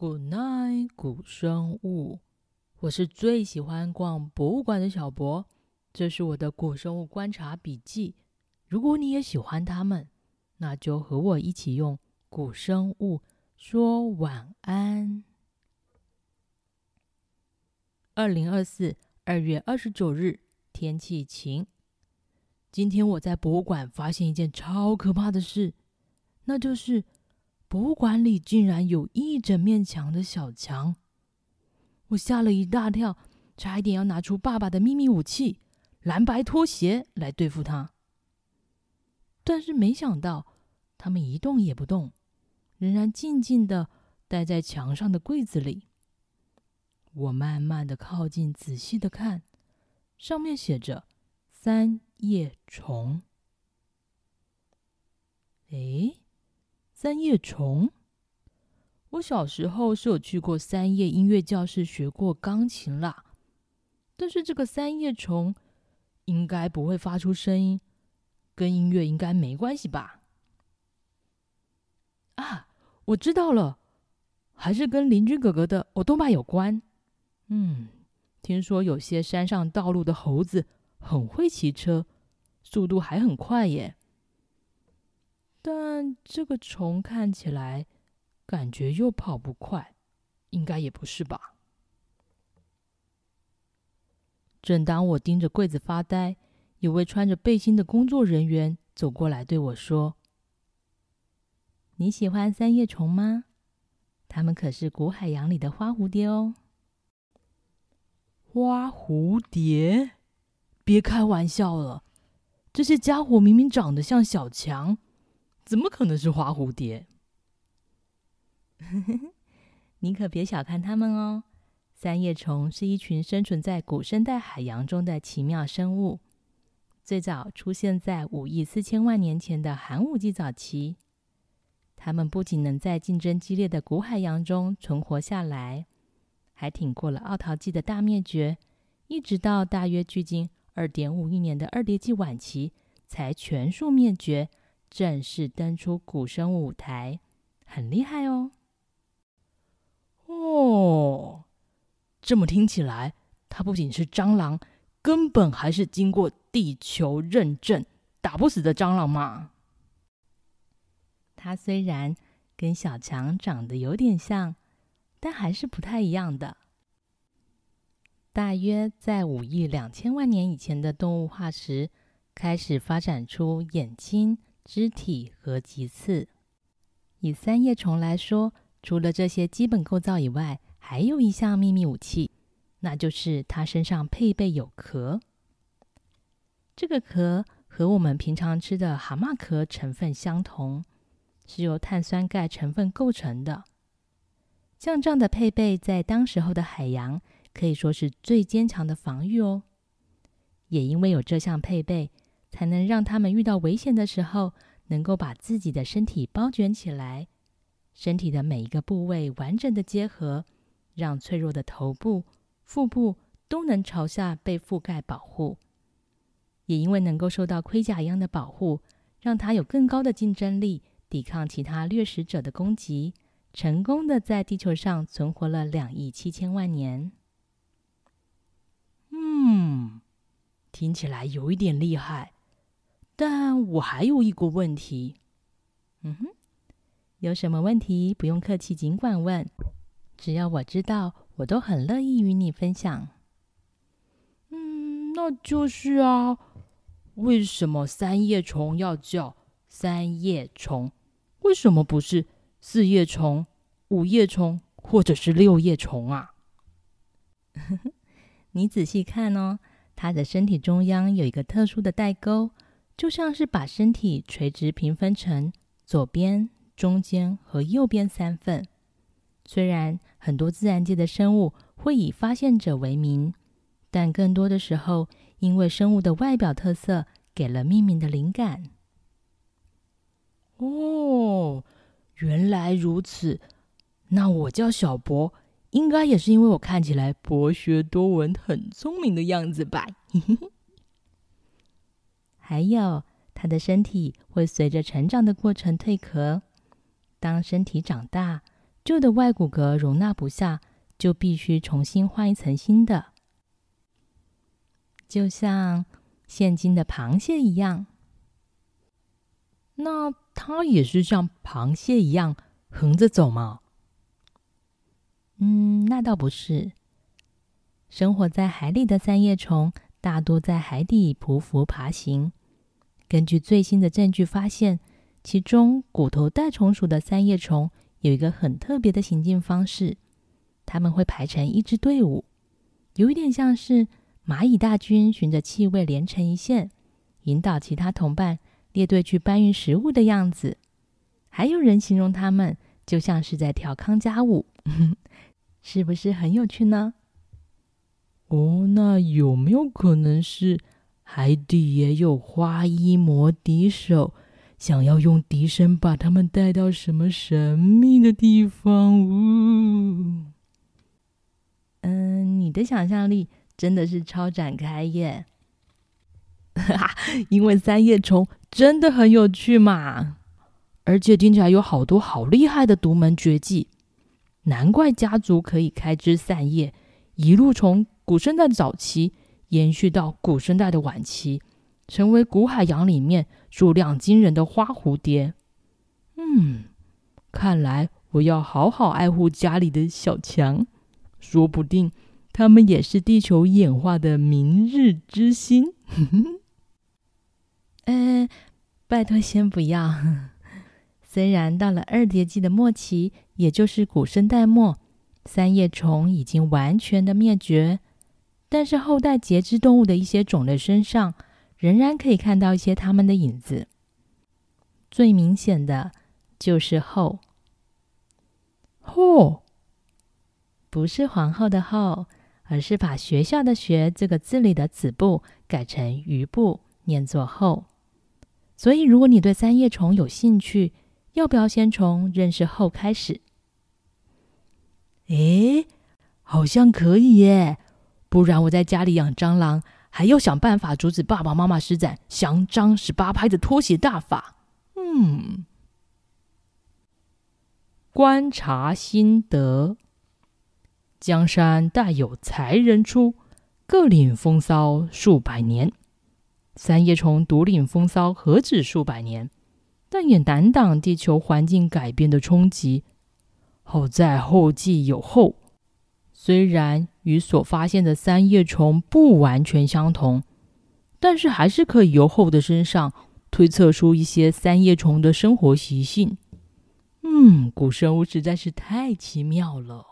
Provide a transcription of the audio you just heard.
Good night，古生物。我是最喜欢逛博物馆的小博，这是我的古生物观察笔记。如果你也喜欢它们，那就和我一起用古生物说晚安。二零二四二月二十九日，天气晴。今天我在博物馆发现一件超可怕的事，那就是。博物馆里竟然有一整面墙的小强，我吓了一大跳，差一点要拿出爸爸的秘密武器——蓝白拖鞋来对付他。但是没想到，他们一动也不动，仍然静静地待在墙上的柜子里。我慢慢地靠近，仔细地看，上面写着“三叶虫”。诶。三叶虫，我小时候是有去过三叶音乐教室学过钢琴啦。但是这个三叶虫应该不会发出声音，跟音乐应该没关系吧？啊，我知道了，还是跟邻居哥哥的欧多拜有关。嗯，听说有些山上道路的猴子很会骑车，速度还很快耶。但这个虫看起来感觉又跑不快，应该也不是吧？正当我盯着柜子发呆，有位穿着背心的工作人员走过来对我说：“你喜欢三叶虫吗？它们可是古海洋里的花蝴蝶哦。”花蝴蝶？别开玩笑了，这些家伙明明长得像小强。怎么可能是花蝴蝶？你可别小看它们哦！三叶虫是一群生存在古生代海洋中的奇妙生物，最早出现在五亿四千万年前的寒武纪早期。它们不仅能在竞争激烈的古海洋中存活下来，还挺过了奥陶纪的大灭绝，一直到大约距今二点五亿年的二叠纪晚期才全数灭绝。正式登出古生舞台，很厉害哦！哦，这么听起来，它不仅是蟑螂，根本还是经过地球认证、打不死的蟑螂嘛！它虽然跟小强长得有点像，但还是不太一样的。大约在五亿两千万年以前的动物化石，开始发展出眼睛。肢体和棘刺。以三叶虫来说，除了这些基本构造以外，还有一项秘密武器，那就是它身上配备有壳。这个壳和我们平常吃的蛤蟆壳成分相同，是由碳酸钙成分构成的。像这样的配备，在当时候的海洋可以说是最坚强的防御哦。也因为有这项配备。才能让他们遇到危险的时候，能够把自己的身体包卷起来，身体的每一个部位完整的结合，让脆弱的头部、腹部都能朝下被覆盖保护。也因为能够受到盔甲一样的保护，让它有更高的竞争力，抵抗其他掠食者的攻击，成功的在地球上存活了两亿七千万年。嗯，听起来有一点厉害。但我还有一个问题，嗯哼，有什么问题不用客气，尽管问，只要我知道，我都很乐意与你分享。嗯，那就是啊，为什么三叶虫要叫三叶虫？为什么不是四叶虫、五叶虫或者是六叶虫啊？你仔细看哦，它的身体中央有一个特殊的带沟。就像是把身体垂直平分成左边、中间和右边三份。虽然很多自然界的生物会以发现者为名，但更多的时候，因为生物的外表特色给了命名的灵感。哦，原来如此。那我叫小博，应该也是因为我看起来博学多闻、很聪明的样子吧？还有，它的身体会随着成长的过程蜕壳。当身体长大，旧的外骨骼容纳不下，就必须重新换一层新的，就像现今的螃蟹一样。那它也是像螃蟹一样横着走吗？嗯，那倒不是。生活在海里的三叶虫大多在海底匍匐爬行。根据最新的证据发现，其中骨头带虫属的三叶虫。有一个很特别的行进方式，他们会排成一支队伍，有一点像是蚂蚁大军循着气味连成一线，引导其他同伴列队去搬运食物的样子。还有人形容他们就像是在跳康佳舞，是不是很有趣呢？哦，那有没有可能是海底也有花衣魔笛手？想要用笛声把他们带到什么神秘的地方？呜，嗯，你的想象力真的是超展开耶！哈哈，因为三叶虫真的很有趣嘛，而且听起来有好多好厉害的独门绝技，难怪家族可以开枝散叶，一路从古生代早期延续到古生代的晚期。成为古海洋里面数量惊人的花蝴蝶。嗯，看来我要好好爱护家里的小强，说不定他们也是地球演化的明日之星。呃，拜托先不要。虽然到了二叠纪的末期，也就是古生代末，三叶虫已经完全的灭绝，但是后代节肢动物的一些种类身上，仍然可以看到一些它们的影子，最明显的就是“后”。后不是皇后的“后”，而是把学校的“学”这个字里的子部改成鱼部，念作“后”。所以，如果你对三叶虫有兴趣，要不要先从认识“后”开始？诶，好像可以耶！不然我在家里养蟑螂。还要想办法阻止爸爸妈妈施展降蟑十八拍的拖鞋大法。嗯，观察心得：江山代有才人出，各领风骚数百年。三叶虫独领风骚何止数百年，但也难挡地球环境改变的冲击。好在后继有后。虽然与所发现的三叶虫不完全相同，但是还是可以由后的身上推测出一些三叶虫的生活习性。嗯，古生物实在是太奇妙了。